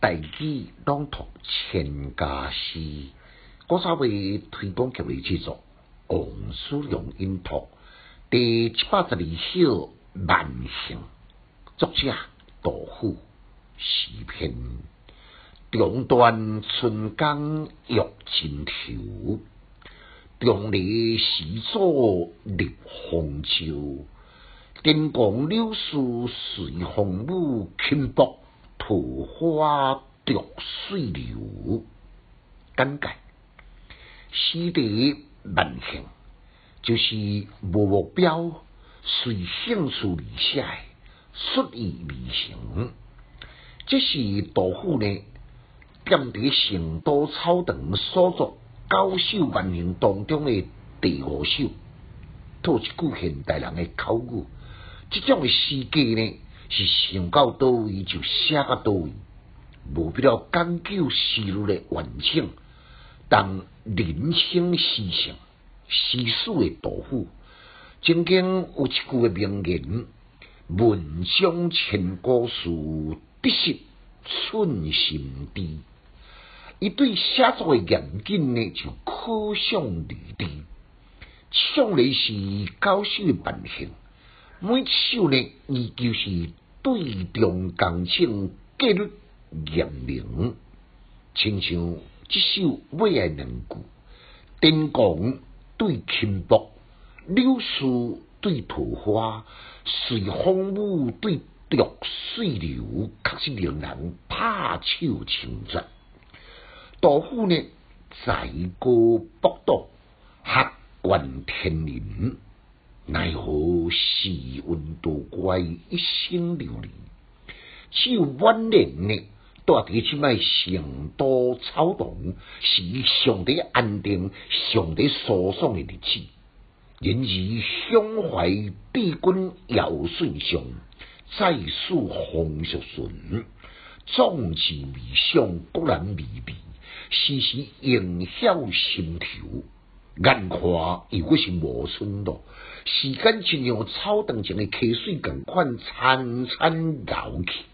大举朗读千家诗，我稍微推广给为制作《王叔良音图》第七百十二首《万幸》，作者杜甫，诗篇。中断春江欲尽头，中离时早立洪州。天光柳树随风舞，轻薄。桃花着水流。简介：诗题万幸，就是无目标，随兴趣而写，顺意而行。这是杜甫呢？踮伫成都草堂所作九首万幸当中的第五首，套一句现代人的口语，这种的诗句呢，是想到倒位就写到倒位，无必要讲究思路的完整。当人生诗性，诗史的杜甫，曾经有一句的名言：“文章千古事，得失寸心知。”伊对写作诶严谨呢，就可想而知。唱的是九首万幸，每首呢，伊就是对中工整，纪律严明。亲像即首尾诶两句：天公对轻薄，柳树对桃花，随风舞对浊水流，确实令人拍手称赞。杜甫呢，才高博道，学观天人，奈何时运多怪，一生流离。只有晚年呢，带伫即摆成都草堂，是上帝安定、上帝舒爽的日子。然而胸怀帝君尧舜上，再述风叔顺，壮志未想，果然未必。时时影响心头，眼看又果是无春咯。时间就像草堂前的溪水共款潺潺流去，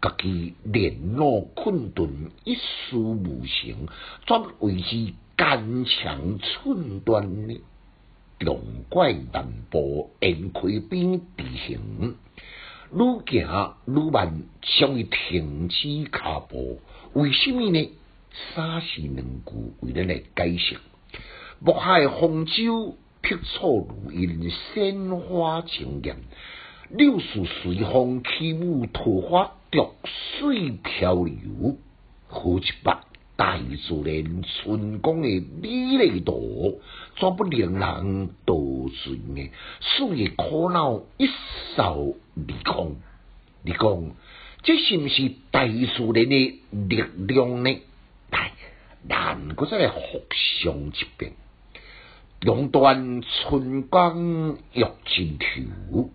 家己连络困顿，一事无成，怎为之坚强寸断呢？龙怪难步，雁开边地形，愈行愈慢，终于停止脚步。为什么呢？三是两句为了来解释。木海风舟碧草如茵，鲜花争艳；柳树随风起舞，桃花逐水漂流。好一把大自然春光的美丽图，怎不令人陶醉呢？所以苦恼一扫而空。你讲，这是不是大自然的力量呢？来难过再来复上一遍，中断春光欲尽头，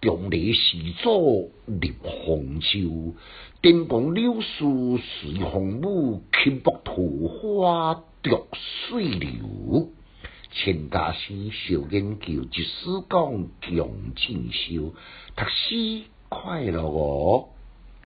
中离时早立洪州。天光柳树随风舞，轻薄桃花逐水流。千家诗小研究，一史讲强进修，读书快乐哦。